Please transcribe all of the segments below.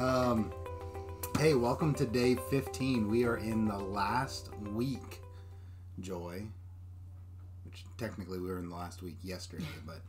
Um, hey, welcome to day 15. We are in the last week, Joy. Which technically we were in the last week yesterday, but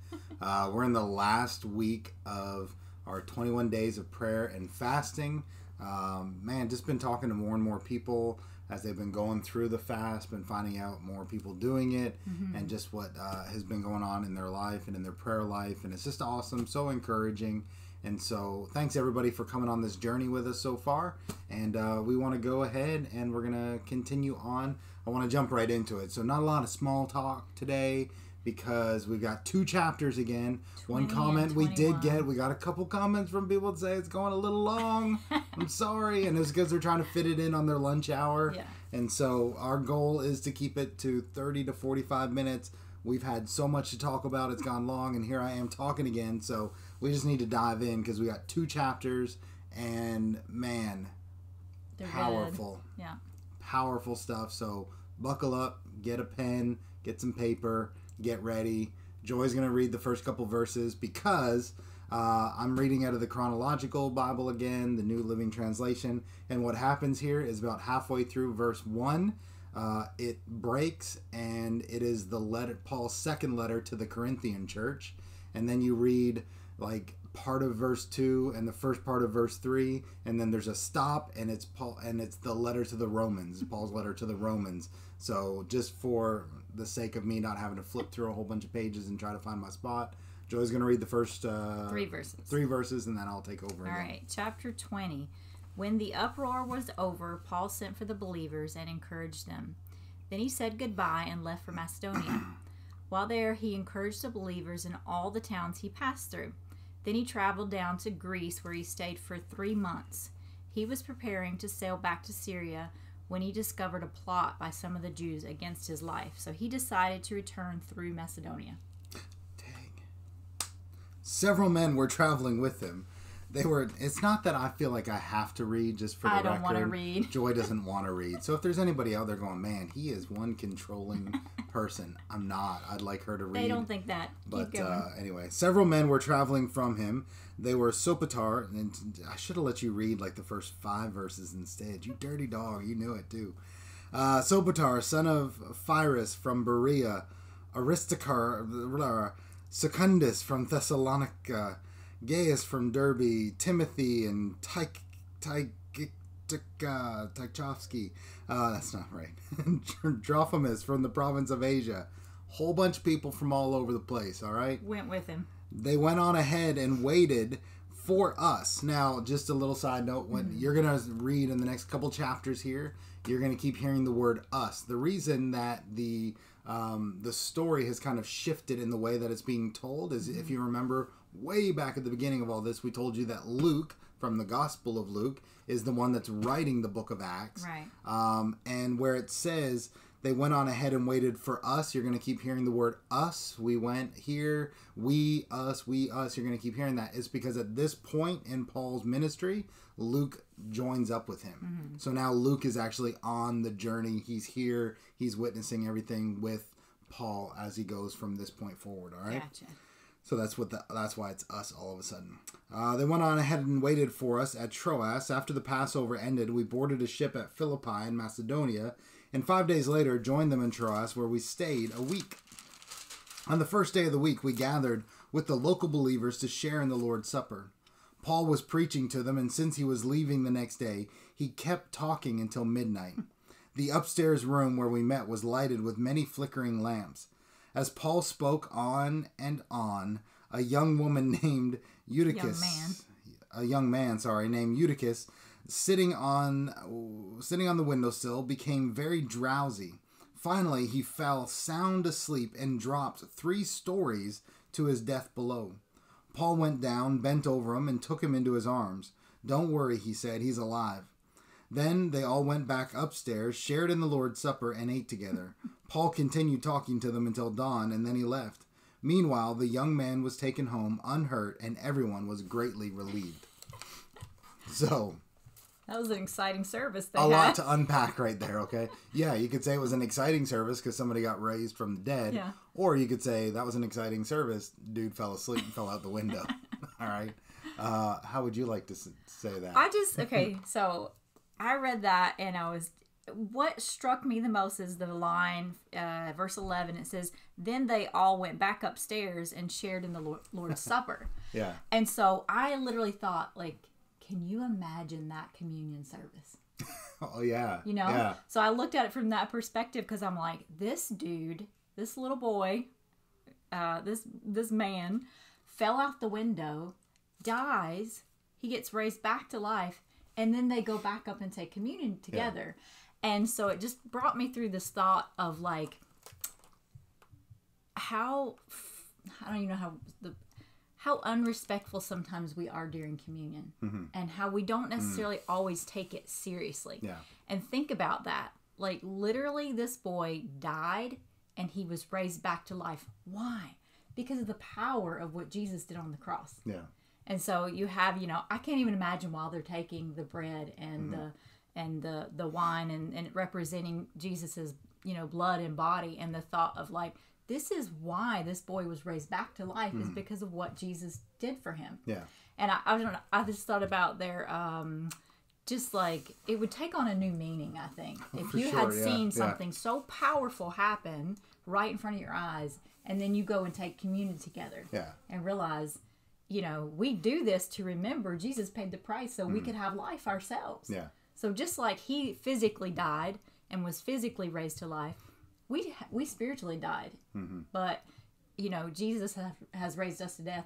uh, we're in the last week of our 21 days of prayer and fasting. Um, man, just been talking to more and more people as they've been going through the fast, been finding out more people doing it, and just what uh, has been going on in their life and in their prayer life. And it's just awesome, so encouraging. And so, thanks everybody for coming on this journey with us so far. And uh, we want to go ahead and we're going to continue on. I want to jump right into it. So, not a lot of small talk today because we've got two chapters again. One comment we did get, we got a couple comments from people that say it's going a little long. I'm sorry. And it's because they're trying to fit it in on their lunch hour. Yeah. And so, our goal is to keep it to 30 to 45 minutes. We've had so much to talk about, it's gone long, and here I am talking again. So, we just need to dive in because we got two chapters, and man, They're good. powerful Yeah. powerful stuff. So buckle up, get a pen, get some paper, get ready. Joy's going to read the first couple verses because uh, I'm reading out of the chronological Bible again, the New Living Translation. And what happens here is about halfway through verse 1. Uh, it breaks and it is the letter Paul's second letter to the Corinthian church, and then you read like part of verse two and the first part of verse three, and then there's a stop and it's Paul and it's the letter to the Romans, Paul's letter to the Romans. So just for the sake of me not having to flip through a whole bunch of pages and try to find my spot, Joy's gonna read the first uh, Three verses. three verses, and then I'll take over. All again. right. Chapter 20. When the uproar was over, Paul sent for the believers and encouraged them. Then he said goodbye and left for Macedonia. While there, he encouraged the believers in all the towns he passed through. Then he traveled down to Greece, where he stayed for three months. He was preparing to sail back to Syria when he discovered a plot by some of the Jews against his life. So he decided to return through Macedonia. Dang. Several men were traveling with him. They were. It's not that I feel like I have to read just for the I don't record. wanna read. Joy doesn't want to read. So if there's anybody out there going, man, he is one controlling person. I'm not. I'd like her to read. They don't think that. But Keep going. uh, anyway, several men were traveling from him. They were Sopater, and I should have let you read like the first five verses instead. You dirty dog, you knew it too. Uh, son of Pyrrhus from Berea, Aristarchus, Secundus from Thessalonica, Gaius from Derbe, Timothy and Tych, Tych, Tychovsky. Uh, that's not right. Trophimus from the province of Asia. Whole bunch of people from all over the place, all right? Went with him. They went on ahead and waited for us. Now, just a little side note when you're going to read in the next couple chapters here, you're going to keep hearing the word us. The reason that the um, the story has kind of shifted in the way that it's being told is if you remember way back at the beginning of all this, we told you that Luke from the Gospel of Luke is the one that's writing the book of Acts. Right. Um, and where it says they went on ahead and waited for us, you're going to keep hearing the word us. We went here, we, us, we, us. You're going to keep hearing that. It's because at this point in Paul's ministry, Luke joins up with him. So now Luke is actually on the journey. He's here, he's witnessing everything with Paul as he goes from this point forward. All right. Gotcha. So that's what the, that's why it's us all of a sudden. Uh, they went on ahead and waited for us at Troas. After the Passover ended, we boarded a ship at Philippi in Macedonia, and five days later joined them in Troas, where we stayed a week. On the first day of the week, we gathered with the local believers to share in the Lord's Supper. Paul was preaching to them, and since he was leaving the next day, he kept talking until midnight. The upstairs room where we met was lighted with many flickering lamps. As Paul spoke on and on, a young woman named Eutychus, man. a young man, sorry, named Eutychus, sitting on sitting on the windowsill, became very drowsy. Finally, he fell sound asleep and dropped three stories to his death below. Paul went down, bent over him, and took him into his arms. Don't worry, he said, he's alive. Then they all went back upstairs, shared in the Lord's Supper, and ate together. Paul continued talking to them until dawn, and then he left. Meanwhile, the young man was taken home unhurt, and everyone was greatly relieved. So, That was an exciting service. They a had. lot to unpack right there, okay? Yeah, you could say it was an exciting service because somebody got raised from the dead. Yeah. Or you could say that was an exciting service. Dude fell asleep and fell out the window. All right. Uh, how would you like to say that? I just okay. So I read that and I was. What struck me the most is the line, uh, verse eleven. It says, "Then they all went back upstairs and shared in the Lord, Lord's supper." yeah. And so I literally thought, like, can you imagine that communion service? Oh yeah. You know? Yeah. So I looked at it from that perspective because I'm like, this dude, this little boy, uh, this this man, fell out the window, dies, he gets raised back to life, and then they go back up and take communion together. And so it just brought me through this thought of like how I don't even know how the how unrespectful sometimes we are during communion mm-hmm. and how we don't mm. necessarily always take it seriously. Yeah. And think about that. Like literally this boy died and he was raised back to life. Why? Because of the power of what Jesus did on the cross. Yeah. And so you have, you know, I can't even imagine while they're taking the bread and the and the the wine and, and representing Jesus's, you know, blood and body and the thought of like this is why this boy was raised back to life is because of what Jesus did for him. Yeah. And I, I don't know, I just thought about their um just like it would take on a new meaning, I think. If you sure, had yeah, seen yeah. something so powerful happen right in front of your eyes and then you go and take communion together Yeah. and realize, you know, we do this to remember Jesus paid the price so we could have life ourselves. Mm. Yeah. So just like he physically died and was physically raised to life, we we spiritually died. Mm-hmm. But you know, Jesus has, has raised us to death,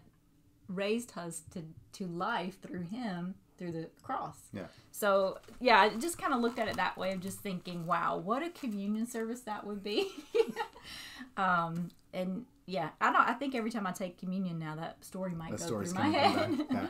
raised us to to life through him through the cross. Yeah. So yeah, I just kind of looked at it that way of just thinking, wow, what a communion service that would be. um, and yeah, I don't. I think every time I take communion now, that story might That go through my head. Yeah.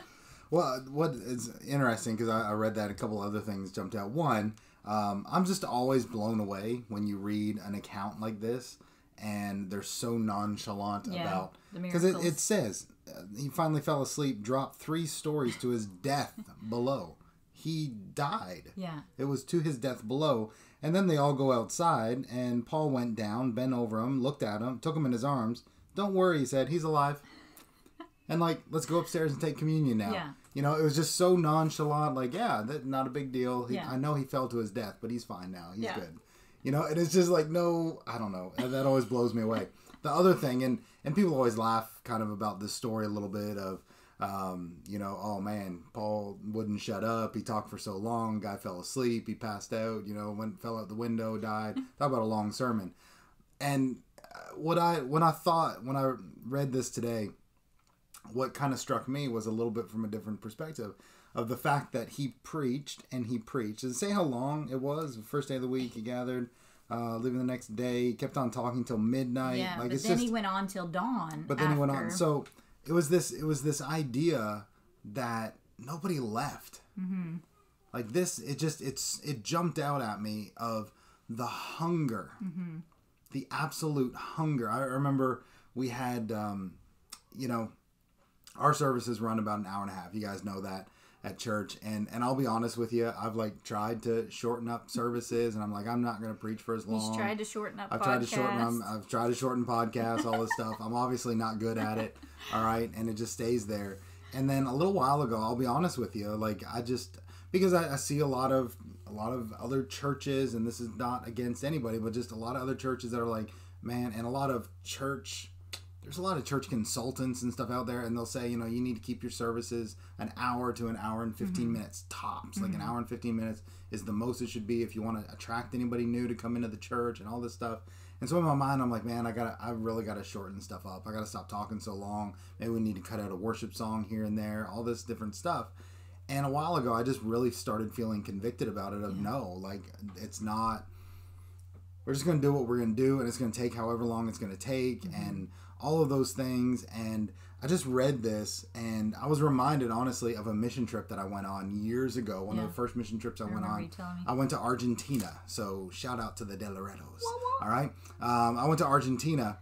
Well, what is interesting because I, I read that a couple other things jumped out. One, um, I'm just always blown away when you read an account like this, and they're so nonchalant Yeah, about because it, it says uh, he finally fell asleep, dropped three stories to his death below. He died. yeah, It was to his death below. And then they all go outside, and Paul went down, bent over him, looked at him, took him in his arms. Don't worry, he said, he's alive. And like, let's go upstairs and take communion now. Yeah. You know, it was just so nonchalant, like, yeah, that not a big deal. He, Yeah. I know he fell to his death, but he's fine now. He's Yeah. good. You know, and it's just like no, I don't know. That that always blows me away. The other thing, and and people always laugh kind of about this story a little bit of, um, you know, oh man, Paul wouldn't shut up. He talked for so long. Guy fell asleep. He passed out. You know, went fell out the window, died. Talk about a long sermon. And uh, what I when I thought when I read this today, what kind of struck me was a little bit from a different perspective of the fact that he preached and he preached. It say how long it was? The first day of the week he gathered, uh, leaving the next day. He kept on talking till midnight. yeah. like but then just. he went on till dawn. but then he went on. So it was this. It was this idea that nobody left. Mm-hmm. Like this, it just it's it jumped out at me of the hunger, the absolute hunger. I remember we had, um, you know, our services run about an hour and a half. You guys know that at church, and and I'll be honest with you, I've like tried to shorten up services, and I'm like I'm not going to preach for as long. He's tried to shorten up. I've tried to shorten them. podcasts. I've tried to shorten podcasts, all this stuff. I'm obviously not good at it. All right, and it just stays there. And then a little while ago, I'll be honest with you, like I just because I, I see a lot of a lot of other churches, and this is not against anybody, but just a lot of other churches that are like, man, and a lot of church. There's a lot of church consultants and stuff out there, and they'll say, you know, you need to keep your services an hour to an hour and 15 mm-hmm. minutes tops. Like an mm-hmm. hour and 15 minutes is the most it should be if you want to attract anybody new to come into the church and all this stuff. And so in my mind, I'm like, man, I gotta, I really gotta shorten stuff up. I gotta stop talking so long. Maybe we need to cut out a worship song here and there, all this different stuff. And a while ago, I just really started feeling convicted about it. Of no, like it's not. We're just gonna do what we're gonna do, and it's gonna take however long it's gonna take, mm-hmm. and all of those things. And I just read this, and I was reminded, honestly, of a mission trip that I went on years ago. One Yeah. of the first mission trips I, went remember on. you telling me. I went to Argentina. So shout out to the Delaretos. All right. Um, I went to Argentina,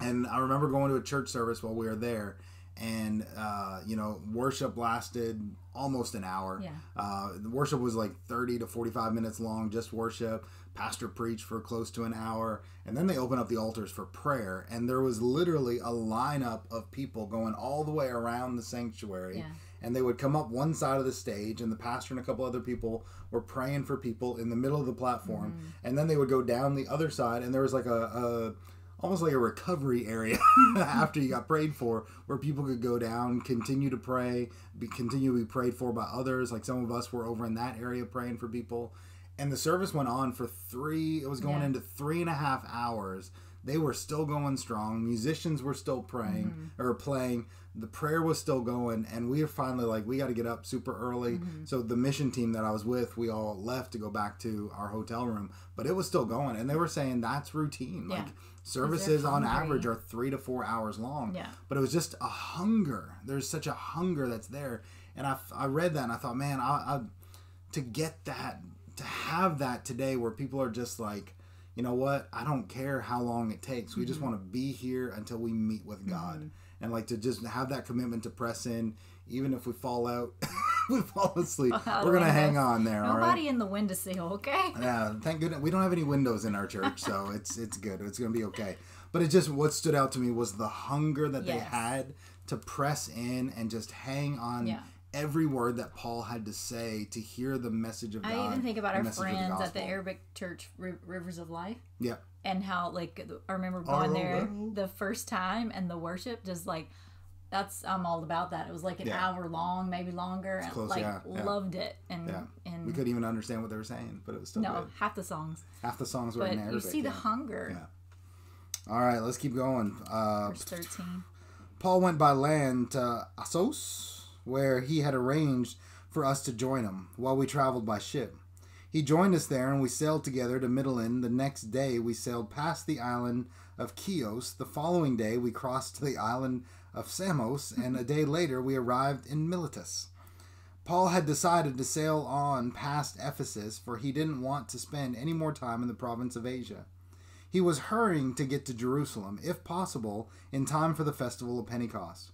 and I remember going to a church service while we were there, and uh, you know, worship lasted almost an hour. Yeah. Uh, the worship was like thirty to forty-five minutes long, just worship. Pastor preached for close to an hour, and then they opened up the altars for prayer, and there was literally a lineup of people going all the way around the sanctuary. Yeah. and they would come up one side of the stage and the pastor and a couple other people were praying for people in the middle of the platform. Mm-hmm. And then they would go down the other side and there was like a, a almost like a recovery area after you got prayed for where people could go down continue to pray be continue to be prayed for by others. Like some of us were over in that area praying for people and the service went on for three it was going Yeah. into three and a half hours. They were still going strong. Musicians were still praying or playing. The prayer was still going and we were finally like we got to get up super early. So the mission team that i was with we all left to go back to our hotel room but it was still going and they were saying that's routine. Yeah. like services on average are three to four hours long Yeah. but it was just a hunger. There's such a hunger that's there and i, I read that and i thought man I, I to get that to have that today where people are just like you know what i don't care how long it takes we Mm-hmm. just want to be here until we meet with god and like to just have that commitment to press in even if we fall out we fall asleep Out we're gonna hang on there all right Nobody in the windowsill, okay? yeah, thank goodness we don't have any windows in our church, so it's it's good. It's gonna be okay. But it just what stood out to me was the hunger that they had to press in and just hang on Yeah. Every word that Paul had to say to hear the message of God. I even think about our of the friends at the. Arabic Church Ri- Rivers of Life Yeah, and how like I remember going there the first time and the worship just like that's I'm all about that. It was like an Yeah. hour long, maybe longer. and close, like yeah, yeah. loved it and and we couldn't even understand what they were saying, but it was still no good. half the songs, Half the songs were but in Arabic. you see the hunger. Yeah. All right, let's keep going. Uh, Verse thirteen. Paul went by land to Assos, where he had arranged for us to join him, while we traveled by ship. He joined us there, and we sailed together to Mitylene. The next day, we sailed past the island of Chios. The following day, we crossed to the island of Samos, and a day later, we arrived in Miletus. Paul had decided to sail on past Ephesus, for he didn't want to spend any more time in the province of Asia. He was hurrying to get to Jerusalem, if possible, in time for the festival of Pentecost.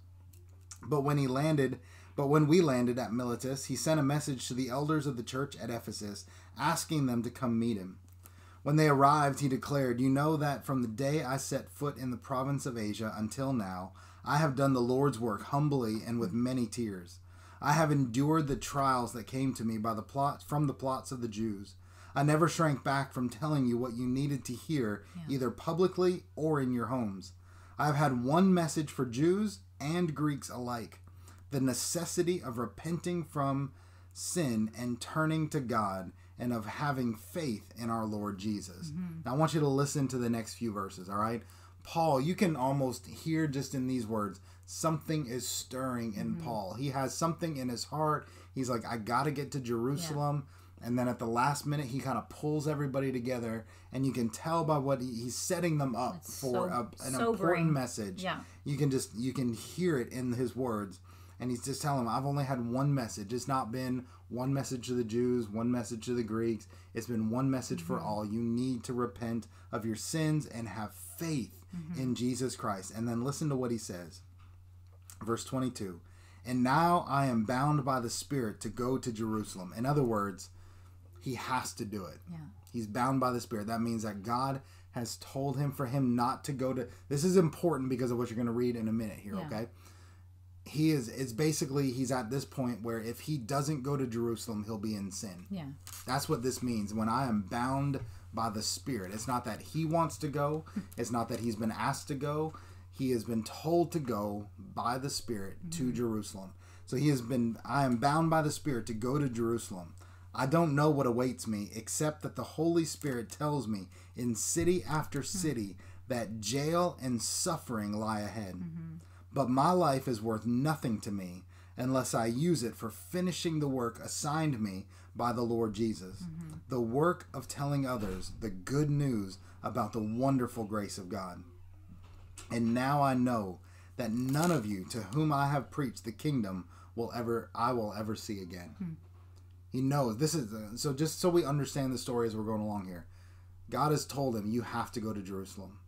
But when he landed, but when we landed at Miletus, he sent a message to the elders of the church at Ephesus, asking them to come meet him. When they arrived, he declared, You know that from the day I set foot in the province of Asia until now, I have done the Lord's work humbly and with many tears. I have endured the trials that came to me by the plot from the plots of the Jews. I never shrank back from telling you what you needed to hear, either publicly or in your homes. I have had one message for Jews and Greeks alike the necessity of repenting from sin and turning to God and of having faith in our Lord Jesus. Mm-hmm. Now, I want you to listen to the next few verses, all right? Paul, you can almost hear just in these words, something is stirring in mm-hmm. Paul. He has something in his heart. He's like, I got to get to Jerusalem. And then at the last minute, he kind of pulls everybody together, and you can tell by what he, he's setting them up for so a, an sobering. important message. Yeah. You can just you can hear it in his words, and he's just telling them, "I've only had one message. It's not been one message to the Jews, one message to the Greeks. It's been one message for Mm-hmm. all. You need to repent of your sins and have faith Mm-hmm. in Jesus Christ." And then listen to what he says, verse twenty-two. And now I am bound by the Spirit to go to Jerusalem. In other words, he has to do it. Yeah. He's bound by the Spirit. That means that God has told him for him not to go to. This is important because of what you're going to read in a minute here, Yeah. okay? He is, it's basically, he's at this point where if he doesn't go to Jerusalem, he'll be in sin. Yeah. That's what this means. When I am bound by the Spirit, it's not that he wants to go, it's not that he's been asked to go. He has been told to go by the Spirit to mm-hmm. Jerusalem. So he has been, I am bound by the Spirit to go to Jerusalem. I don't know what awaits me, except that the Holy Spirit tells me in city after hmm. city that jail and suffering lie ahead. Mm-hmm. But my life is worth nothing to me unless I use it for finishing the work assigned me by the Lord Jesus. Mm-hmm. The work of telling others the good news about the wonderful grace of God. And now I know that none of you to whom I have preached the kingdom will ever I will ever see again. Hmm. He knows this is uh, so just so we understand the story as we're going along here. God has told him you have to go to Jerusalem.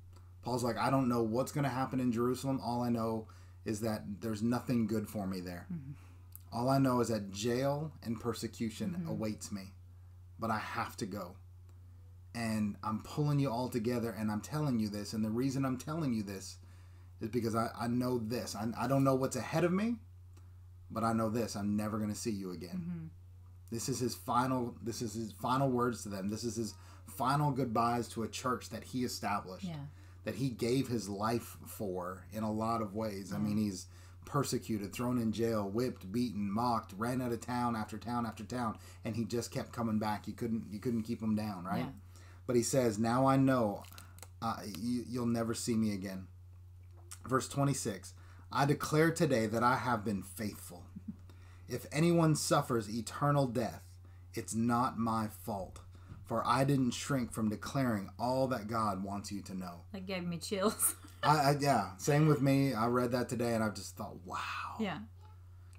Paul's like I don't know what's going to happen in Jerusalem. All I know is that there's nothing good for me there. All I know is that jail and persecution awaits me. But I have to go. And I'm pulling you all together and I'm telling you this. And the reason I'm telling you this is because I, I know this. I, I don't know what's ahead of me, but I know this: I'm never going to see you again. Mm-hmm. This is his final. This is his final words to them. This is his final goodbyes to a church that he established, Yeah. That he gave his life for in a lot of ways. I mean, he's persecuted, thrown in jail, whipped, beaten, mocked, ran out of town after town after town, and he just kept coming back. You couldn't you couldn't keep him down, right? Yeah. But he says, "Now I know uh, you, you'll never see me again." Verse 26 I declare today that I have been faithful. If anyone suffers eternal death, it's not my fault, for I didn't shrink from declaring all that God wants you to know. That gave me chills. I, I yeah, same with me. I read that today and I just thought, wow. yeah.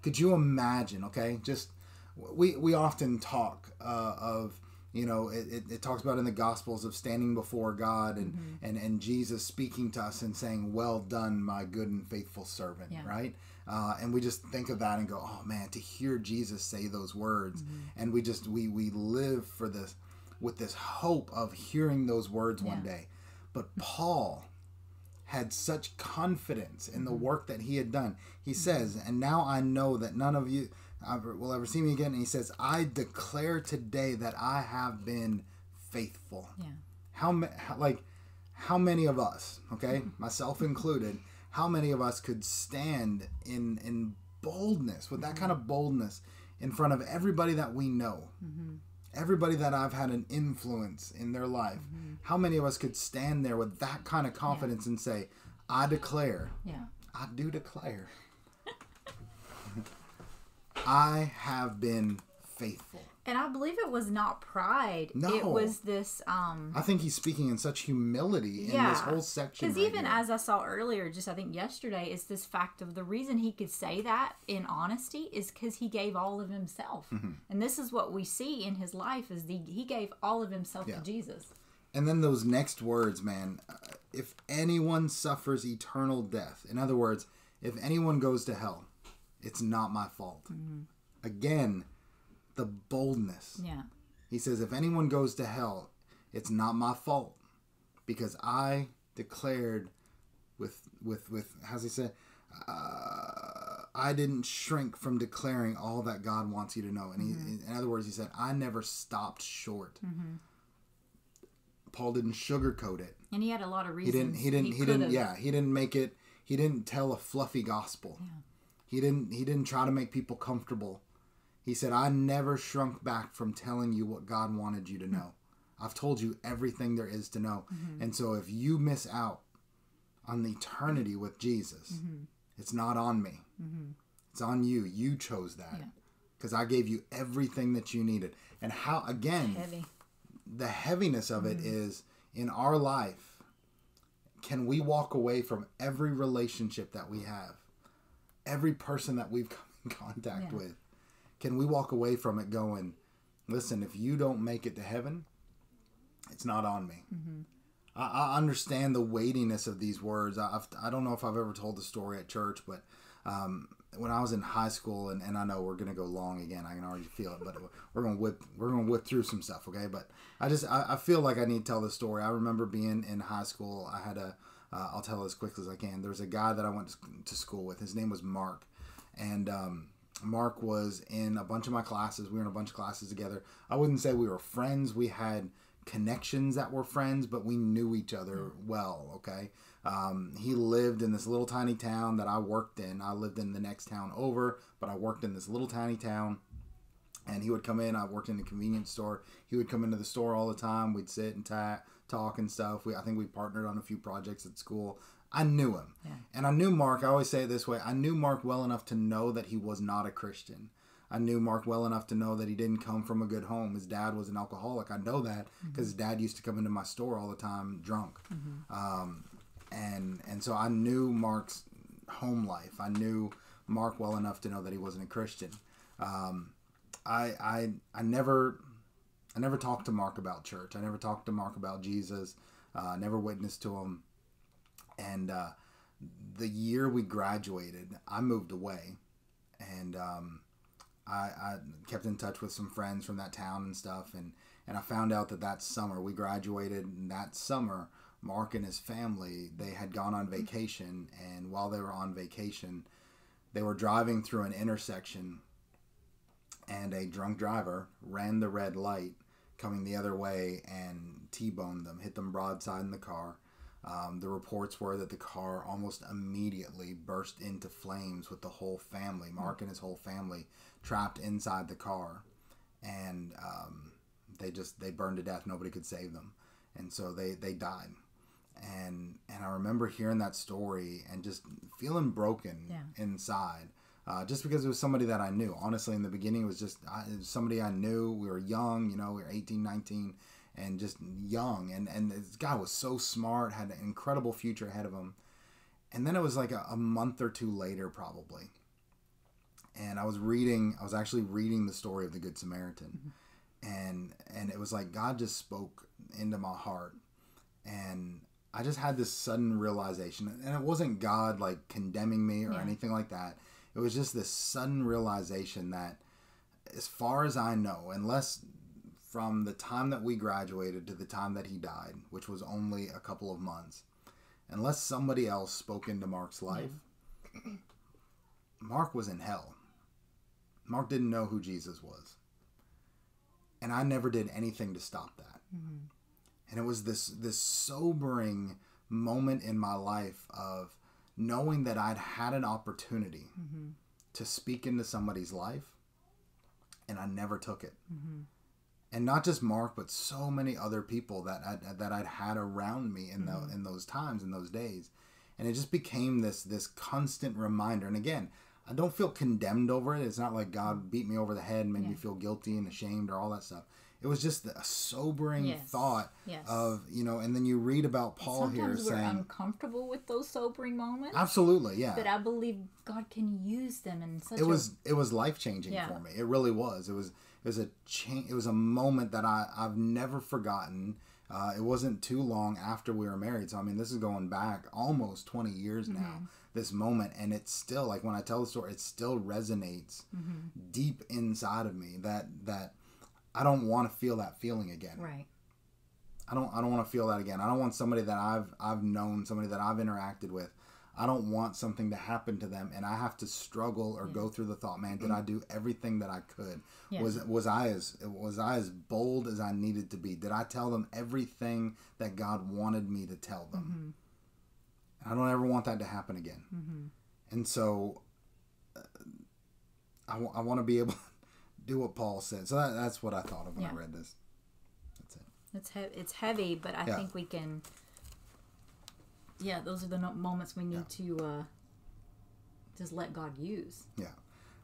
Could you imagine? Okay, just we we often talk uh, of you know it, it, it talks about in the Gospels of standing before God and Mm-hmm. and and Jesus speaking to us and saying, "Well done, my good and faithful servant." Yeah. Right. Uh, and we just think of that and go, "Oh man!" To hear Jesus say those words, Mm-hmm. and we just we we live for this with this hope of hearing those words one day. But Paul had such confidence in Mm-hmm. the work that he had done. He mm-hmm. says, "And now I know that none of you will ever see me again." And he says, "I declare today that I have been faithful." Yeah. How, how like how many of us, okay, mm-hmm. myself included, how many of us could stand in in boldness with that mm-hmm. kind of boldness in front of everybody that we know? Everybody that I've had an influence in their life. Mm-hmm. How many of us could stand there with that kind of confidence and say, I declare, Yeah. I do declare, I have been faithful. And I believe it was not pride. No. It was this um I think he's speaking in such humility in Yeah. this whole section. Because right even here. as I saw earlier, just I think yesterday, is this fact of the reason he could say that in honesty is because he gave all of himself, Mm-hmm. and this is what we see in his life is the he gave all of himself Yeah. to Jesus. And then those next words, man. uh, If anyone suffers eternal death, in other words, if anyone goes to hell, it's not my fault. Mm-hmm. Again, the boldness. Yeah, He says, if anyone goes to hell, it's not my fault because I declared with with with how's he say, uh, I didn't shrink from declaring all that God wants you to know. And he, in other words, he said, I never stopped short. Paul didn't sugarcoat it. and he had a lot of reasons. He didn't. He didn't. He, didn't. Yeah. He didn't make it. He didn't tell a fluffy gospel. He didn't. He didn't try to make people comfortable. He said, "I never shrunk back from telling you what God wanted you to know. I've told you everything there is to know. Mm-hmm. And so, if you miss out on the eternity with Jesus, Mm-hmm. it's not on me. It's on you. You chose that Yeah. because I gave you everything that you needed. And how again? heavy. the heaviness of it Mm-hmm. is in our life can we walk away from every relationship that we have every person that we've come in contact Yeah. with can we walk away from it going listen if you don't make it to heaven it's not on me Mm-hmm. I, I understand the weightiness of these words I, I've, I don't know if i've ever told the story at church but um, when I was in high school, and, and I know we're gonna go long again. I can already feel it, but we're gonna whip we're gonna whip through some stuff, okay? But I just I, I feel like I need to tell this story. I remember being in high school. I had a uh, I'll tell it as quickly as I can. There was a guy that I went to, to school with. His name was Mark, and um, Mark was in a bunch of my classes. We were in a bunch of classes together. I wouldn't say we were friends. We had connections that were friends, but we knew each other well. Okay. Um, he lived in this little tiny town that I worked in. I lived in the next town over, but I worked in this little tiny town. And he would come in. I worked in a convenience store. He would come into the store all the time. We'd sit and ta- talk and stuff. We, I think we partnered on a few projects at school. I knew him, Yeah. and I knew Mark. I always say it this way: I knew Mark well enough to know that he was not a Christian. I knew Mark well enough to know that he didn't come from a good home. His dad was an alcoholic. I know that because his dad used to come into my store all the time drunk. Um, and and so I knew Mark's home life. I knew Mark well enough to know that he wasn't a Christian. Um, I I I never I never talked to Mark about church. I never talked to Mark about Jesus. Uh, never witnessed to him. And uh, the year we graduated, I moved away, and um, I, I kept in touch with some friends from that town and stuff. And and I found out that that summer we graduated. And that summer, Mark and his family they had gone on vacation, and while they were on vacation, They were driving through an intersection, and a drunk driver ran the red light coming the other way and T-boned them, hit them broadside in the car. Um, the reports were that the car almost immediately burst into flames with the whole family, Mark and his whole family, trapped inside the car, and um, they just they burned to death. Nobody could save them, and so they they died. And and I remember hearing that story and just feeling broken Yeah. inside. Uh, just because it was somebody that I knew. Honestly, in the beginning, it was just I, it was somebody I knew. We were young, you know, we were 18, 19, and just young. And, and this guy was so smart, had an incredible future ahead of him. And then it was like a, a month or two later, probably. And I was reading, I was actually reading the story of the Good Samaritan. Mm-hmm. And, and it was like God just spoke into my heart. And I just had this sudden realization. And it wasn't God like condemning me or Yeah. anything like that. It was just this sudden realization that, as far as I know, unless from the time that we graduated to the time that he died, which was only a couple of months, unless somebody else spoke into Mark's life, Mark was in hell. Mark didn't know who Jesus was. And I never did anything to stop that. Mm-hmm. And it was this this sobering moment in my life of knowing that I'd had an opportunity mm-hmm. to speak into somebody's life and I never took it. Mm-hmm. And not just Mark, but so many other people that I, that I'd had around me in the, mm. in those times in those days, and it just became this this constant reminder. And again, I don't feel condemned over it. It's not like God mm. beat me over the head and made me feel guilty and ashamed or all that stuff. It was just a sobering Yes. thought Yes. of you know, and then you read about Paul here Sometimes we're saying, uncomfortable with those sobering moments, absolutely, yeah. but I believe God can use them in such it was a it was life changing Yeah. for me. It really was. It was it was a change. It was a moment that I I've never forgotten. Uh, it wasn't too long after we were married, so I mean this is going back almost twenty years Mm-hmm. now. This moment, and it's still like when I tell the story, it still resonates Mm-hmm. deep inside of me. That that I don't want to feel that feeling again. right. I don't I don't want to feel that again. I don't want somebody that I've I've known, somebody that I've interacted with. I don't want something to happen to them and I have to struggle or go through the thought, man, did I mm. do everything that I could? Yeah. Was was I as was I as bold as I needed to be? Did I tell them everything that God wanted me to tell them? Mm-hmm. I don't ever want that to happen again. Mm-hmm. And so uh, I want to be able do what Paul said. So that, that's what I thought of when I read this. That's it. It's he- it's heavy, but I Yeah. think we can. Yeah, those are the no- moments we need to uh, just let God use. Yeah.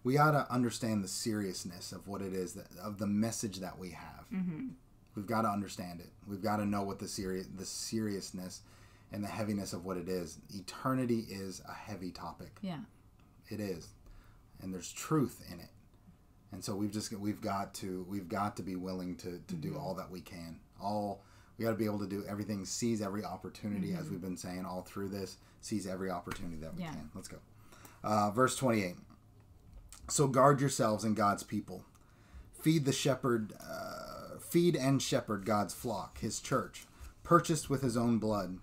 We got to understand the seriousness of what it is that of the message that we have. Mm-hmm. We've got to understand it. We've got to know what the serious the seriousness and the heaviness of what it is. Eternity is a heavy topic. Yeah, It is, and there's truth in it. And so we've just we've got to we've got to be willing to to do all that we can. All we got to be able to do everything. Seize every opportunity, as we've been saying all through this. Seize every opportunity that we Yeah. can. Let's go. Uh, verse twenty eight. So guard yourselves and God's people. Feed the shepherd, uh, feed and shepherd God's flock, His church, purchased with His own blood,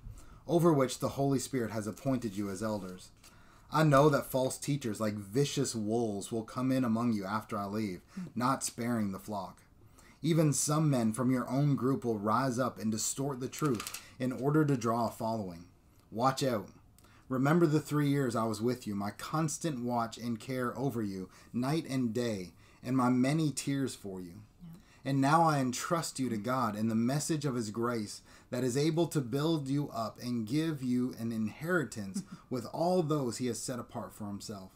over which the Holy Spirit has appointed you as elders. I know that false teachers like vicious wolves will come in among you after I leave, not sparing the flock. Even some men from your own group will rise up and distort the truth in order to draw a following. Watch out. Remember the three years I was with you, my constant watch and care over you, night and day, and my many tears for you. And now I entrust you to God and the message of His grace that is able to build you up and give you an inheritance with all those He has set apart for Himself.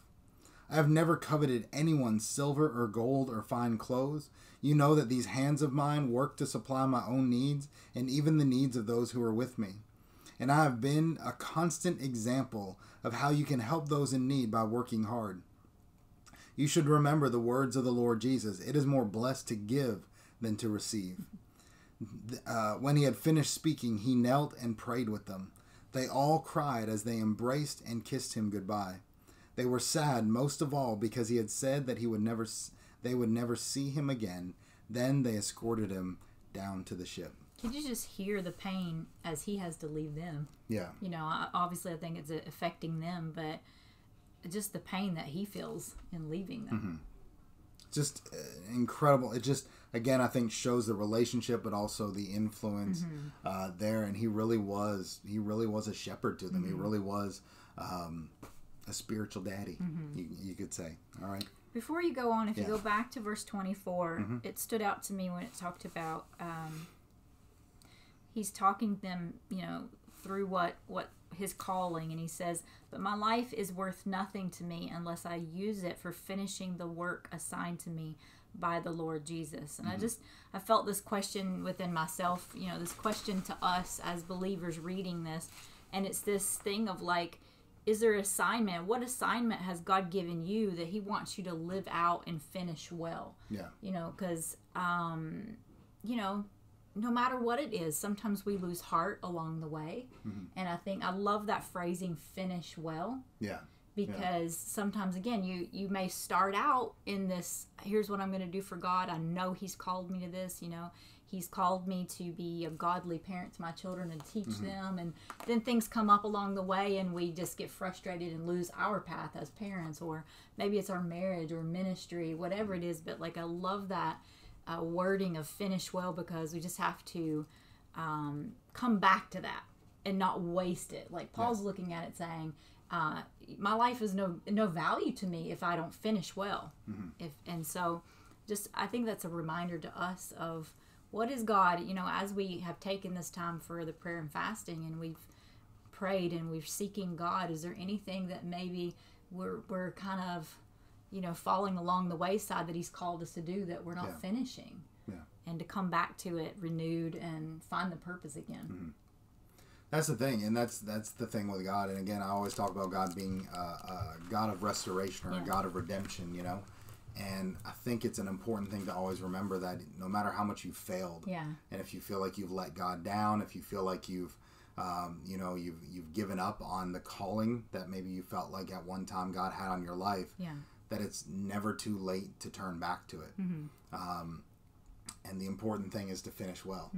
I have never coveted anyone's silver or gold or fine clothes. You know that these hands of mine work to supply my own needs and even the needs of those who are with me. And I have been a constant example of how you can help those in need by working hard. You should remember the words of the Lord Jesus it is more blessed to give than to receive. Uh, when he had finished speaking, he knelt and prayed with them. They all cried as they embraced and kissed him goodbye. They were sad most of all because he had said that he would never they would never see him again. Then they escorted him down to the ship. can you just hear the pain as he has to leave them? Yeah. You know, obviously, I think it's affecting them, but just the pain that he feels in leaving them. Just uh, incredible. It just again, I think shows the relationship, but also the influence uh, there. And he really was, he really was a shepherd to them. He really was um, a spiritual daddy, you, you could say. All right. Before you go on, if Yeah. you go back to verse 24, it stood out to me when it talked about um, he's talking them, you know, through what what his calling, and he says, "But my life is worth nothing to me unless I use it for finishing the work assigned to me." by the Lord Jesus. And I just I felt this question within myself, you know, this question to us as believers reading this and it's this thing of like is there assignment? What assignment has God given you that He wants you to live out and finish well? Yeah. You know, because, um, you know, no matter what it is, sometimes we lose heart along the way. Mm-hmm. And I think I love that phrasing, finish well. Yeah. because sometimes again you you may start out in this here's what i'm going to do for god. I know he's called me to this you know. He's called me to be a godly parent to my children and teach mm-hmm. them. And then things come up along the way and we just get frustrated and lose our path as parents or maybe it's our marriage or ministry whatever it is. But like i love that uh, wording of finish well because we just have to um, come back to that and not waste it. Like Paul's looking at it saying, uh, "My life is no no value to me if I don't finish well." If and so, just I think that's a reminder to us of what is God. You know, as we have taken this time for the prayer and fasting, and we've prayed and we're seeking God. Is there anything that maybe we're we're kind of you know falling along the wayside that He's called us to do that we're not Yeah. finishing? Yeah. And to come back to it renewed and find the purpose again. That's the thing, and that's that's the thing with God. And again, I always talk about God being a, a God of restoration or Yeah. a God of redemption. You know, and I think it's an important thing to always remember that no matter how much you've failed, Yeah. and if you feel like you've let God down, if you feel like you've um, you know you've you've given up on the calling that maybe you felt like at one time God had on your life, Yeah. That it's never too late to turn back to it. Um, and the important thing is to finish well.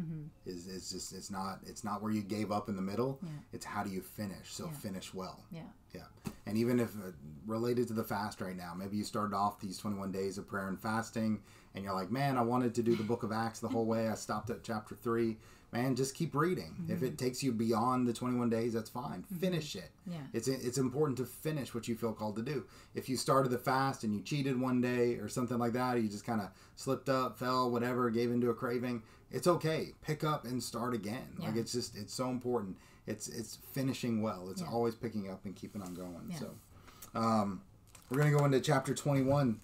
Is is just it's not it's not where you gave up in the middle. Yeah. It's how do you finish? So Yeah. finish well. Yeah. Yeah. And even if uh, related to the fast right now, maybe you started off these 21 days of prayer and fasting and you're like, man, I wanted to do the book of Acts the whole way. I stopped at chapter 3. Man, just keep reading. Mm-hmm. If it takes you beyond the 21 days, that's fine. Finish it. Yeah. It's it's important to finish what you feel called to do. If you started the fast and you cheated one day or something like that, or you just kind of slipped up, fell, whatever, gave into a craving, it's okay. Pick up and start again. Like it's just it's so important. It's it's finishing well. It's Yeah. always picking up and keeping on going. Yeah. So, um, we're gonna go into chapter twenty one,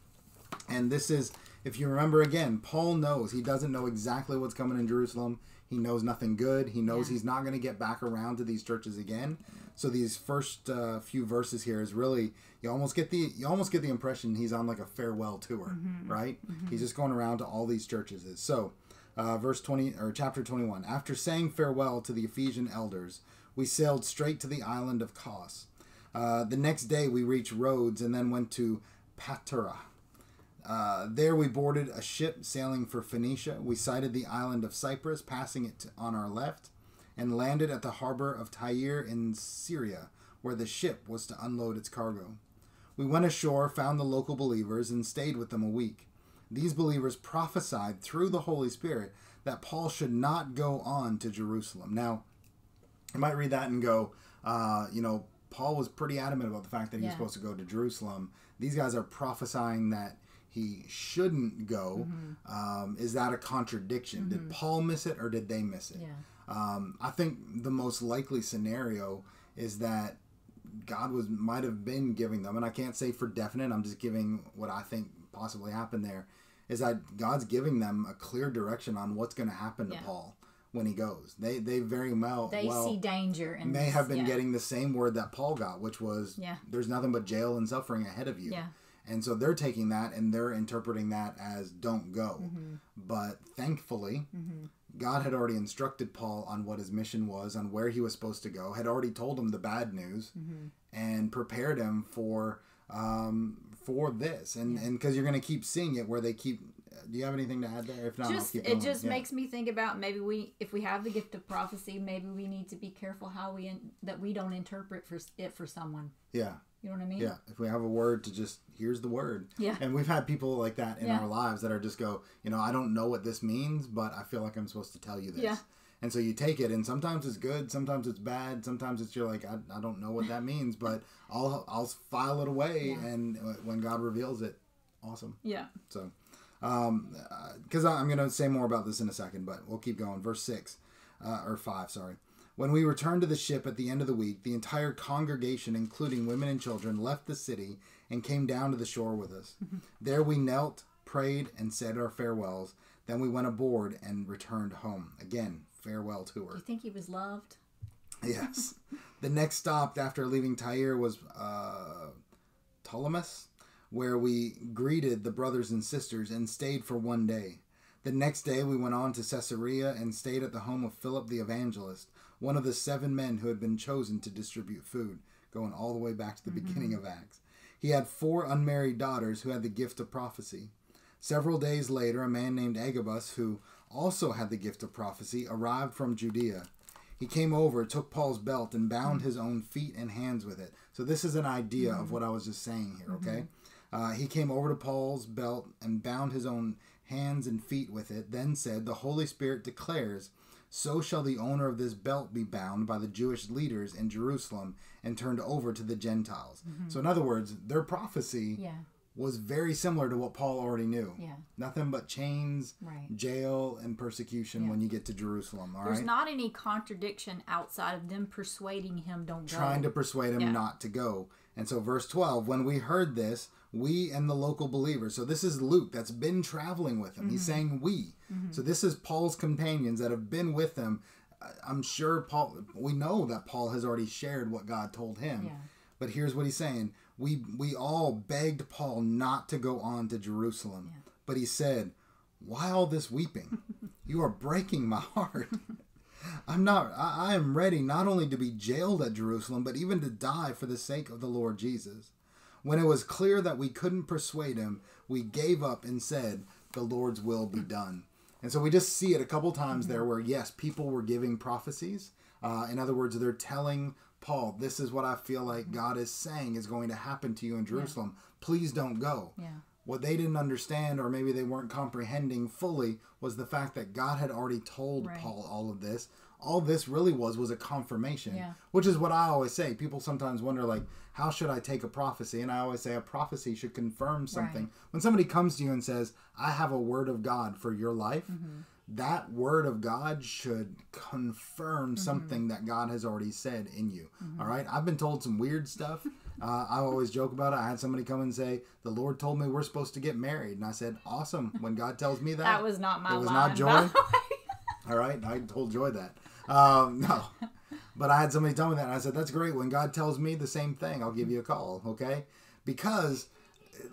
and this is if you remember again, Paul knows he doesn't know exactly what's coming in Jerusalem. He knows nothing good. He knows Yeah. he's not going to get back around to these churches again. So these first uh, few verses here is really you almost get the you almost get the impression he's on like a farewell tour, right? He's just going around to all these churches. So, uh, verse twenty or chapter twenty one. After saying farewell to the Ephesian elders, we sailed straight to the island of Kos. Uh, the next day we reached Rhodes and then went to Patara. Uh, there we boarded a ship sailing for Phoenicia. We sighted the island of Cyprus, passing it on our left, and landed at the harbor of Tyre in Syria, where the ship was to unload its cargo. We went ashore, found the local believers, and stayed with them a week. These believers prophesied through the Holy Spirit that Paul should not go on to Jerusalem. Now, you might read that and go, uh, you know, Paul was pretty adamant about the fact that he was supposed to go to Jerusalem. These guys are prophesying that he shouldn't go. Um, is that a contradiction? Did Paul miss it or did they miss it? Yeah. Um, I think the most likely scenario is that God was might have been giving them, and I can't say for definite. I'm just giving what I think possibly happened there. Is that God's giving them a clear direction on what's going to happen to Yeah. Paul when he goes. They they very well They well see danger and may have been yeah. getting the same word that Paul got, which was Yeah. there's nothing but jail and suffering ahead of you. Yeah. And so they're taking that and they're interpreting that as don't go. Mm-hmm. But thankfully, God had already instructed Paul on what his mission was, on where he was supposed to go, had already told him the bad news, Mm-hmm. and prepared him for um, for this. And and because you're going to keep seeing it where they keep. Do you have anything to add there? If not, just keep it just Yeah. makes me think about maybe we if we have the gift of prophecy maybe we need to be careful how we in, that we don't interpret for it for someone yeah You know what I mean? Yeah, if we have a word to just here's the word. Yeah. And we've had people like that in Yeah. our lives that are just go, you know, I don't know what this means, but I feel like I'm supposed to tell you this. Yeah. And so you take it, and sometimes it's good, sometimes it's bad, sometimes it's you're like, I, I don't know what that means, but I'll I'll file it away, Yeah. and when God reveals it, awesome. Yeah. So, um, because I'm going to say more about this in a second, but we'll keep going. Verse six, uh, or five, sorry. When we returned to the ship at the end of the week, the entire congregation, including women and children, left the city and came down to the shore with us. there we knelt, prayed, and said our farewells. Then we went aboard and returned home. Again, farewell tour. Do you think he was loved? Yes. the next stop after leaving Tyre was uh, Ptolemais, where we greeted the brothers and sisters and stayed for one day. The next day we went on to Caesarea and stayed at the home of Philip the evangelist, one of the seven men who had been chosen to distribute food, going all the way back to the beginning of Acts. He had four unmarried daughters who had the gift of prophecy. Several days later, a man named Agabus, who also had the gift of prophecy, arrived from Judea. He came over, took Paul's belt, and bound his own feet and hands with it. So, this is an idea of what I was just saying here, okay? Uh, he came over to Paul's belt and bound his own hands and feet with it, then said, The Holy Spirit declares, So shall the owner of this belt be bound by the Jewish leaders in Jerusalem and turned over to the Gentiles. Mm-hmm. So, in other words, their prophecy Yeah. was very similar to what Paul already knew. Yeah. Nothing but chains, Right. jail, and persecution Yeah. when you get to Jerusalem. All right, There's not any contradiction outside of them persuading him don't go. trying to persuade him not to go. And so, verse 12, when we heard this, we and the local believers, so this is Luke that's been traveling with him. He's Mm-hmm. saying we. So, this is Paul's companions that have been with him. I'm sure Paul, we know that Paul has already shared what God told him. Yeah. But here's what he's saying we, we all begged Paul not to go on to Jerusalem. But he said, Why all this weeping? you are breaking my heart. I'm not, I, I am ready not only to be jailed at Jerusalem, but even to die for the sake of the Lord Jesus. When it was clear that we couldn't persuade him, we gave up and said, The Lord's will be done. And so we just see it a couple times there where, yes, people were giving prophecies. Uh, in other words, they're telling Paul, This is what I feel like God is saying is going to happen to you in Jerusalem. Please don't go. Yeah. What they didn't understand, or maybe they weren't comprehending fully, was the fact that God had already told Right. Paul all of this. All this really was was a confirmation, Yeah. which is what I always say. People sometimes wonder, like, how should I take a prophecy? And I always say a prophecy should confirm something. When somebody comes to you and says, "I have a word of God for your life," Mm-hmm. that word of God should confirm something that God has already said in you. All right. I've been told some weird stuff. Uh, I always joke about it. I had somebody come and say, "The Lord told me we're supposed to get married," and I said, "Awesome." When God tells me that, That was not my It was line. not Joy? all right, I told Joy that. Um, no, but I had somebody tell me that, and I said, "That's great." When God tells me the same thing, I'll give you a call, okay? Because,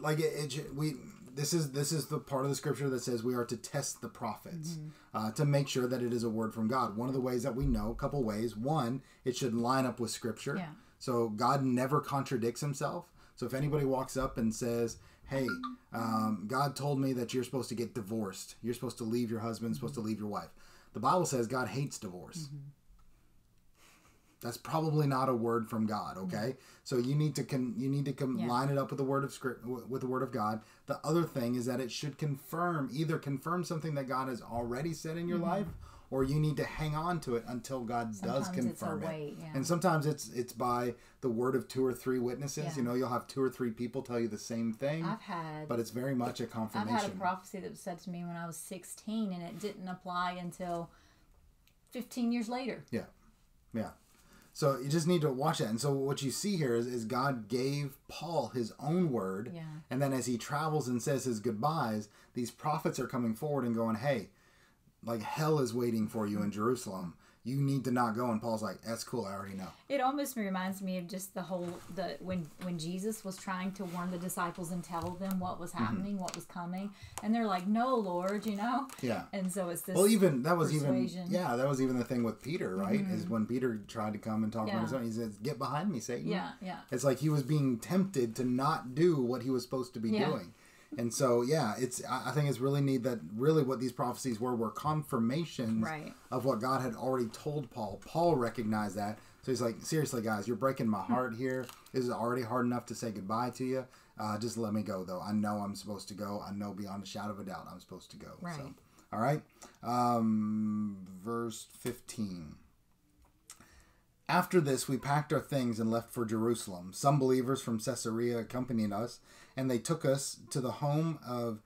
like, it, it we this is this is the part of the scripture that says we are to test the prophets uh, to make sure that it is a word from God. One of the ways that we know, a couple ways. One, it should line up with scripture. Yeah. So God never contradicts Himself. So if anybody walks up and says, "Hey, um, God told me that you're supposed to get divorced. You're supposed to leave your husband, supposed to leave your wife," the Bible says God hates divorce. Mm-hmm. That's probably not a word from God. Mm-hmm. Okay, so you need to con- you need to com- Yeah. line it up with the word of script with the word of God. The other thing is that it should confirm either confirm something that God has already said in your mm-hmm. life, or you need to hang on to it until God does. Sometimes a confirm it. yeah. And sometimes it's it's by the word of two or three witnesses. Yeah. You know, you'll have two or three people tell you the same thing, I've had but it's very much a I've confirmation. had a prophecy that was said to me when I was 16 and it didn't apply until 15 years later. Yeah. Yeah. So you just need to watch that. And so what you see here is, is God gave Paul his own word. Yeah. And then as he travels and says his goodbyes, these prophets are coming forward and going, hey, like hell is waiting for you in Jerusalem. You need to not go. And Paul's like, that's cool. I already know. It almost reminds me of just the whole the when when Jesus was trying to warn the disciples and tell them what was Mm-hmm. happening, what was coming, and they're like, "No, Lord," you know. Yeah. And so it's this. Well, even that was persuasion. even yeah, that was even the thing with Peter, right? Is when Peter tried to come and talk Yeah. about his own, he says, "Get behind me, Satan." Yeah, yeah. It's like he was being tempted to not do what he was supposed to be Yeah. doing. And so, yeah, it's. I think it's really neat that really what these prophecies were were confirmations Right. of what God had already told Paul. Paul recognized that, so he's like, "Seriously, guys, you're breaking my heart here. This is already hard enough to say goodbye to you. Uh, just let me go, though. I know I'm supposed to go. I know beyond a shadow of a doubt I'm supposed to go. So, Right. all right. Um, verse 15. After this, we packed our things and left for Jerusalem. Some believers from Caesarea accompanied us, and they took us to the home of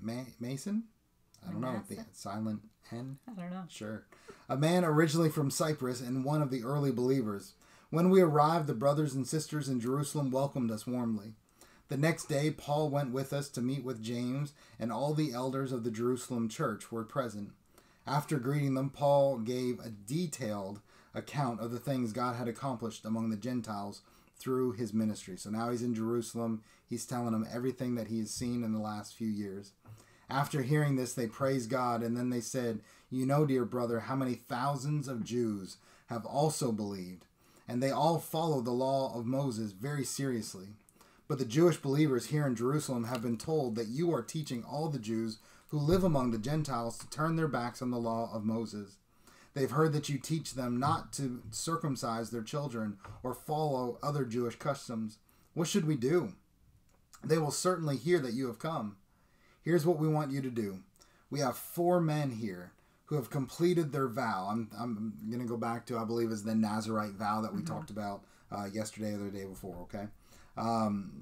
Ma- Mason. I don't know the silent N. I don't know. Sure. A man originally from Cyprus and one of the early believers. When we arrived, the brothers and sisters in Jerusalem welcomed us warmly. The next day, Paul went with us to meet with James, and all the elders of the Jerusalem church were present. After greeting them, Paul gave a detailed account of the things God had accomplished among the Gentiles through his ministry. So now he's in Jerusalem. He's telling them everything that he has seen in the last few years. After hearing this, they praised God, and then they said, You know, dear brother, how many thousands of Jews have also believed, and they all follow the law of Moses very seriously. But the Jewish believers here in Jerusalem have been told that you are teaching all the Jews who live among the Gentiles to turn their backs on the law of Moses. They've heard that you teach them not to circumcise their children or follow other Jewish customs. What should we do? They will certainly hear that you have come. Here's what we want you to do. We have four men here who have completed their vow. I'm, I'm going to go back to, I believe, is the Nazarite vow that we talked about uh, yesterday or the day before, okay? Um,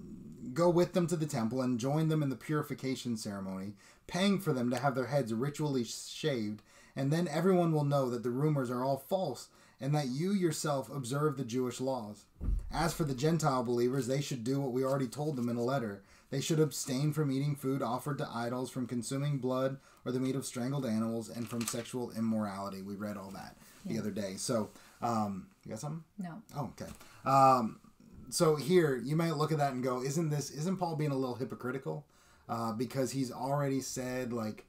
go with them to the temple and join them in the purification ceremony, paying for them to have their heads ritually shaved, and then everyone will know that the rumors are all false and that you yourself observe the Jewish laws. As for the Gentile believers, they should do what we already told them in a letter. They should abstain from eating food offered to idols, from consuming blood or the meat of strangled animals, and from sexual immorality. We read all that the other day. So, um, you got something? No. Oh, okay. Um, so here you might look at that and go, "Isn't this? Isn't Paul being a little hypocritical?" Uh, because he's already said like,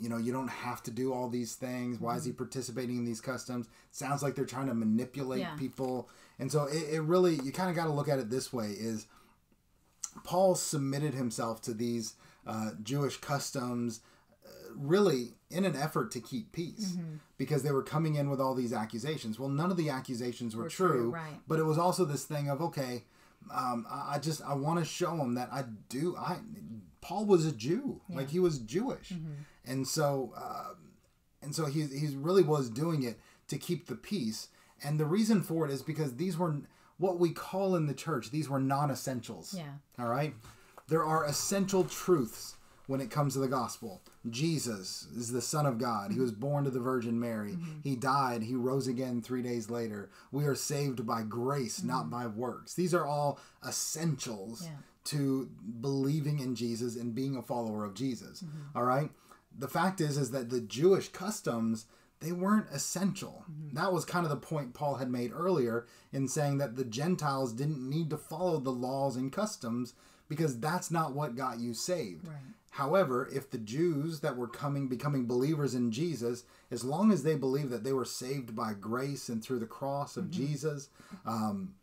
you know, you don't have to do all these things. Why is he participating in these customs? sounds like they're trying to manipulate Yeah. people, and so it, it really you kind of got to look at it this way: is Paul submitted himself to these uh, Jewish customs uh, really in an effort to keep peace because they were coming in with all these accusations. Well, none of the accusations were, Were true, true, right. but it was also this thing of okay, um, I just I want to show him that I do. I Paul was a Jew, like he was Jewish, and so uh, and so he he really was doing it to keep the peace. And the reason for it is because these were what we call in the church these were non-essentials. Yeah. All right. There are essential truths when it comes to the gospel. Jesus is the Son of God. He was born to the Virgin Mary. Mm-hmm. He died. He rose again three days later. We are saved by grace, not mm-hmm. by works. These are all essentials Yeah. to believing in Jesus and being a follower of Jesus. Mm-hmm. All right. The fact is, is that the Jewish customs they weren't essential. That was kind of the point Paul had made earlier in saying that the Gentiles didn't need to follow the laws and customs because that's not what got you saved. Right. However, if the Jews that were coming, becoming believers in Jesus, as long as they believed that they were saved by grace and through the cross of Jesus, um,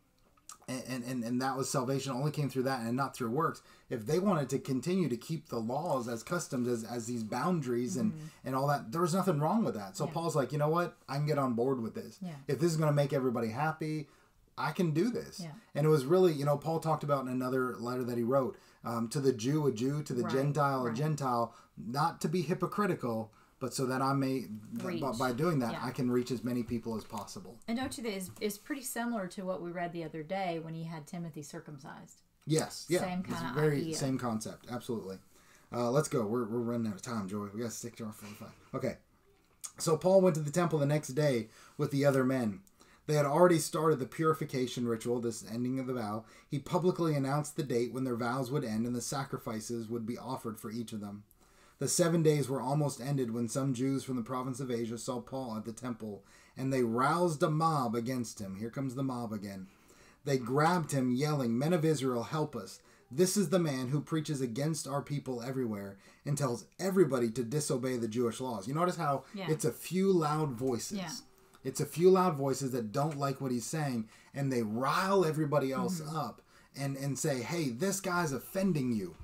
and, and, and that was salvation only came through that and not through works. If they wanted to continue to keep the laws as customs, as, as these boundaries and, and all that, there was nothing wrong with that. So Yeah. Paul's like, you know what? I can get on board with this. Yeah. If this is going to make everybody happy, I can do this. Yeah. And it was really, you know, Paul talked about in another letter that he wrote um, to the Jew, a Jew, to the Right, Gentile, a. Gentile, not to be hypocritical, but so that I may, Reach. by, doing that, Yeah. I can reach as many people as possible. And don't you think is is pretty similar to what we read the other day when he had Timothy circumcised? Yes, yeah, Same kinda very idea. same concept. Absolutely. Uh, let's go. We're, we're running out of time, Joy. We got to stick to our forty-five. Okay. So Paul went to the temple the next day with the other men. They had already started the purification ritual, this ending of the vow. He publicly announced the date when their vows would end and the sacrifices would be offered for each of them. The seven days were almost ended when some Jews from the province of Asia saw Paul at the temple, and they roused a mob against him. Here comes the mob again. They grabbed him, yelling, Men of Israel, help us. This is the man who preaches against our people everywhere and tells everybody to disobey the Jewish laws. You notice how Yeah. it's a few loud voices. Yeah. It's a few loud voices that don't like what he's saying, and they rile everybody else Mm-hmm. up and, and say, Hey, this guy's offending you.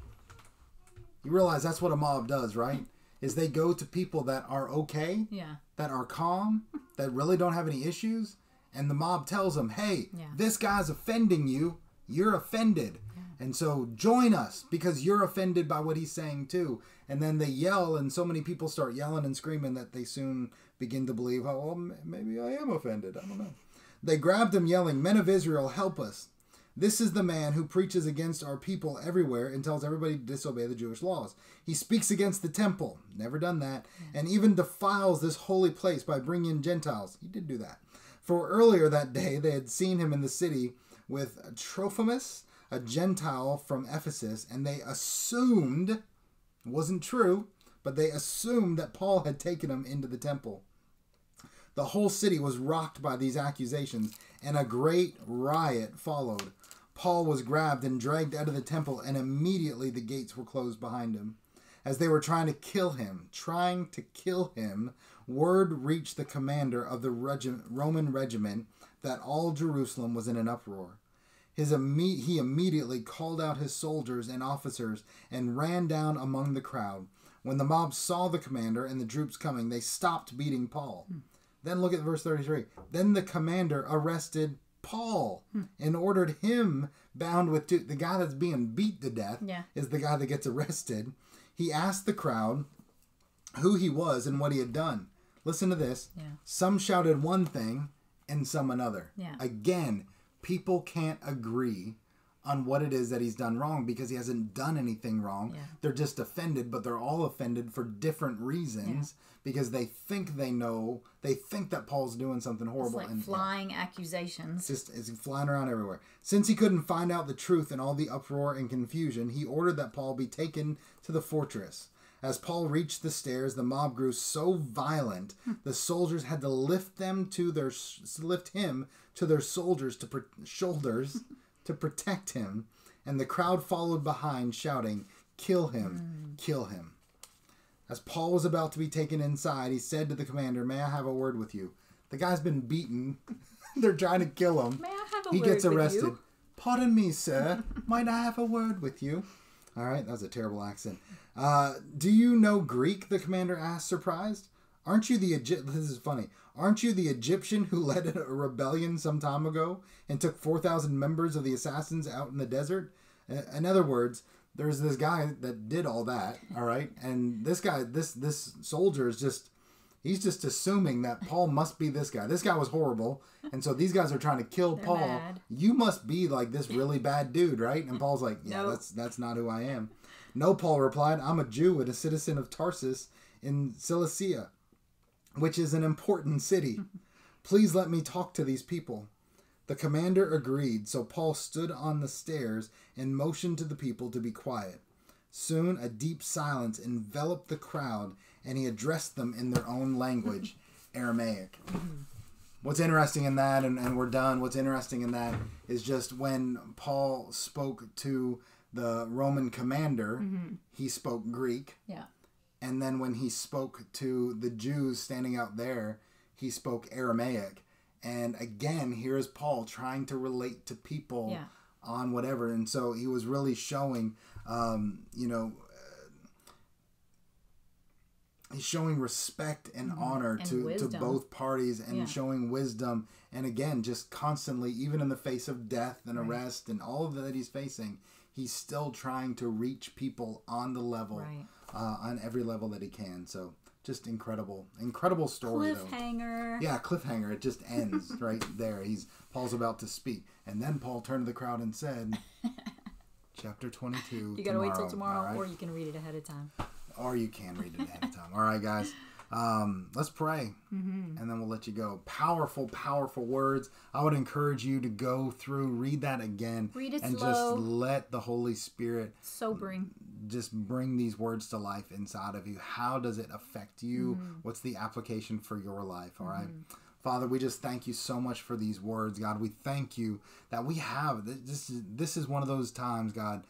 You realize that's what a mob does, right? Is they go to people that are okay, Yeah. that are calm, that really don't have any issues, and the mob tells them, "Hey, Yeah. this guy's offending you. You're offended." And so join us because you're offended by what he's saying too. And then they yell, and so many people start yelling and screaming that they soon begin to believe, oh, well, maybe I am offended. I don't know. They grabbed him, yelling, Men of Israel, help us. This is the man who preaches against our people everywhere and tells everybody to disobey the Jewish laws. He speaks against the temple, never done that, mm. and even defiles this holy place by bringing in Gentiles. He did do that. For earlier that day, they had seen him in the city with Trophimus, a Gentile from Ephesus, and they assumed, wasn't true, but they assumed that Paul had taken him into the temple. The whole city was rocked by these accusations, and a great riot followed. Paul was grabbed and dragged out of the temple, and immediately the gates were closed behind him. As they were trying to kill him, trying to kill him, word reached the commander of the regi- Roman regiment that all Jerusalem was in an uproar. His imme- he immediately called out his soldiers and officers and ran down among the crowd. When the mob saw the commander and the troops coming, they stopped beating Paul. Hmm. Then look at verse 33. Then the commander arrested Paul hmm. and ordered him bound with two. The guy that's being beat to death Yeah. is the guy that gets arrested. He asked the crowd who he was and what he had done. Listen to this. Yeah. Some shouted one thing and some another. Yeah. Again, people can't agree on what it is that he's done wrong because he hasn't done anything wrong. Yeah. They're just offended, but they're all offended for different reasons because they think they know, they think that Paul's doing something horrible. like and flying accusations. just is flying around everywhere. Since he couldn't find out the truth in all the uproar and confusion, he ordered that Paul be taken to the fortress. As Paul reached the stairs, the mob grew so violent, hmm. the soldiers had to lift them to their lift him to their soldiers to shoulders to protect him, and the crowd followed behind, shouting, "Kill him! Kill him!" As Paul was about to be taken inside, he said to the commander, "May I have a word with you?" The guy's been beaten. They're trying to kill him May I have a he word gets with arrested. you? Pardon me, sir. Might I have a word with you? All right, that was a terrible accent. Uh, do you know Greek? The commander asked, surprised. Aren't you the Egypt? This is funny. Aren't you the Egyptian who led a rebellion some time ago and took four thousand members of the assassins out in the desert? In other words, there's this guy that did all that. All right, and this guy, this this soldier is just He's just assuming that Paul must be this guy. This guy was horrible, and so these guys are trying to kill They're Paul. mad. You must be like this really bad dude, right? And Paul's like, Yeah, Nope. that's that's not who I am. No, Paul replied, I'm a Jew and a citizen of Tarsus in Cilicia, which is an important city. Please let me talk to these people. The commander agreed, so Paul stood on the stairs and motioned to the people to be quiet. Soon a deep silence enveloped the crowd, and he addressed them in their own language, Aramaic. What's interesting in that, and, and we're done, what's interesting in that is just when Paul spoke to the Roman commander, mm-hmm. he spoke Greek. Yeah. And then when he spoke to the Jews standing out there, he spoke Aramaic. And again, here's Paul trying to relate to people Yeah. on whatever. And so he was really showing, um, you know, uh, he's showing respect and honor Mm-hmm. And to, to both parties and Yeah. showing wisdom. And again, just constantly, even in the face of death and Right. arrest and all of that he's facing, he's still trying to reach people on the level Right. Uh, on every level that he can. So just incredible, incredible story though. Cliffhanger. Yeah, cliffhanger. It just ends right there. He's Paul's about to speak, and then Paul turned to the crowd and said, "Chapter twenty-two. You gotta wait till tomorrow, right? or you can read it ahead of time. or you can read it ahead of time. All right, guys. Um, let's pray, Mm-hmm. and then we'll let you go. Powerful, powerful words. I would encourage you to go through, read that again, Read it and slow. just let the Holy Spirit Sobering. Just bring these words to life inside of you. How does it affect you? Mm-hmm. What's the application for your life? All right. Mm-hmm. Father, we just thank you so much for these words, God. We thank you that we have this. Is, this is one of those times, God,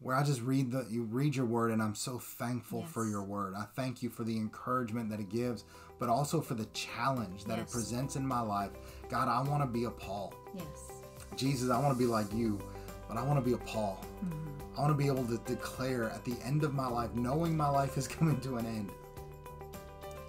where I just read the you read your word, and I'm so thankful for your word. I thank you for the encouragement that it gives, but also for the challenge that it presents in my life. God, I want to be a Paul. Yes. Jesus, I want to be like you. But I want to be a Paul. Mm-hmm. I want to be able to declare at the end of my life, knowing my life is coming to an end,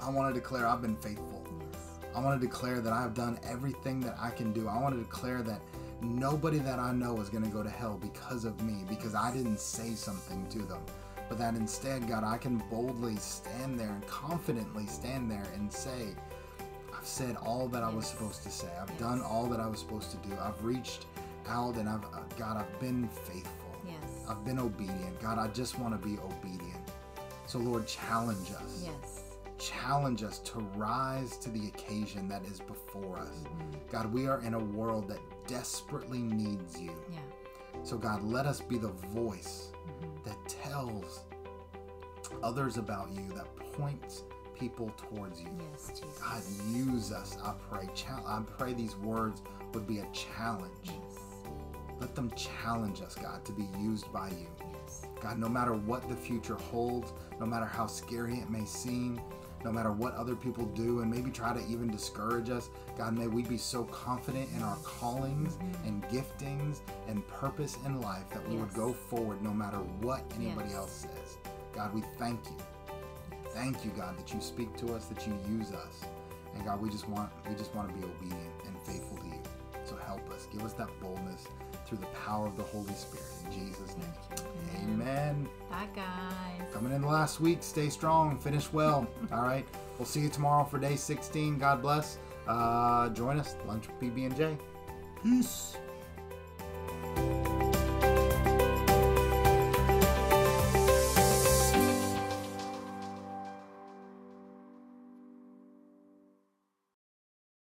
I want to declare I've been faithful. Yes. I want to declare that I've done everything that I can do. I want to declare that nobody that I know is going to go to hell because of me, because I didn't say something to them. But that instead, God, I can boldly stand there and confidently stand there and say, I've said all that I was supposed to say. I've done all that I was supposed to do. I've reached out and I've, uh, God, I've been faithful. Yes. I've been obedient. God, I just want to be obedient. So, Lord, challenge us Yes. challenge us to rise to the occasion that is before us. Mm-hmm. God, we are in a world that desperately needs you. Yeah. So, God, let us be the voice Mm-hmm. that tells others about you, that points people towards you. Yes, Jesus. God, use us, I pray. I pray these words would be a challenge. Yes. Let them challenge us, God, to be used by you. Yes. God, no matter what the future holds, no matter how scary it may seem, no matter what other people do and maybe try to even discourage us, God, may we be so confident in our callings mm-hmm. and giftings and purpose in life that we would go forward no matter what anybody Yes. else says. God, we thank you. Thank you, God, that you speak to us, that you use us. And God, we just want we just want to be obedient and faithful to you. So help us. Give us that boldness through the power of the Holy Spirit. In Jesus' name. Amen. Bye, guys. Coming in the last week. Stay strong. Finish well. All right. We'll see you tomorrow for day 16. God bless. Uh, join us. Lunch with PB&J. Peace.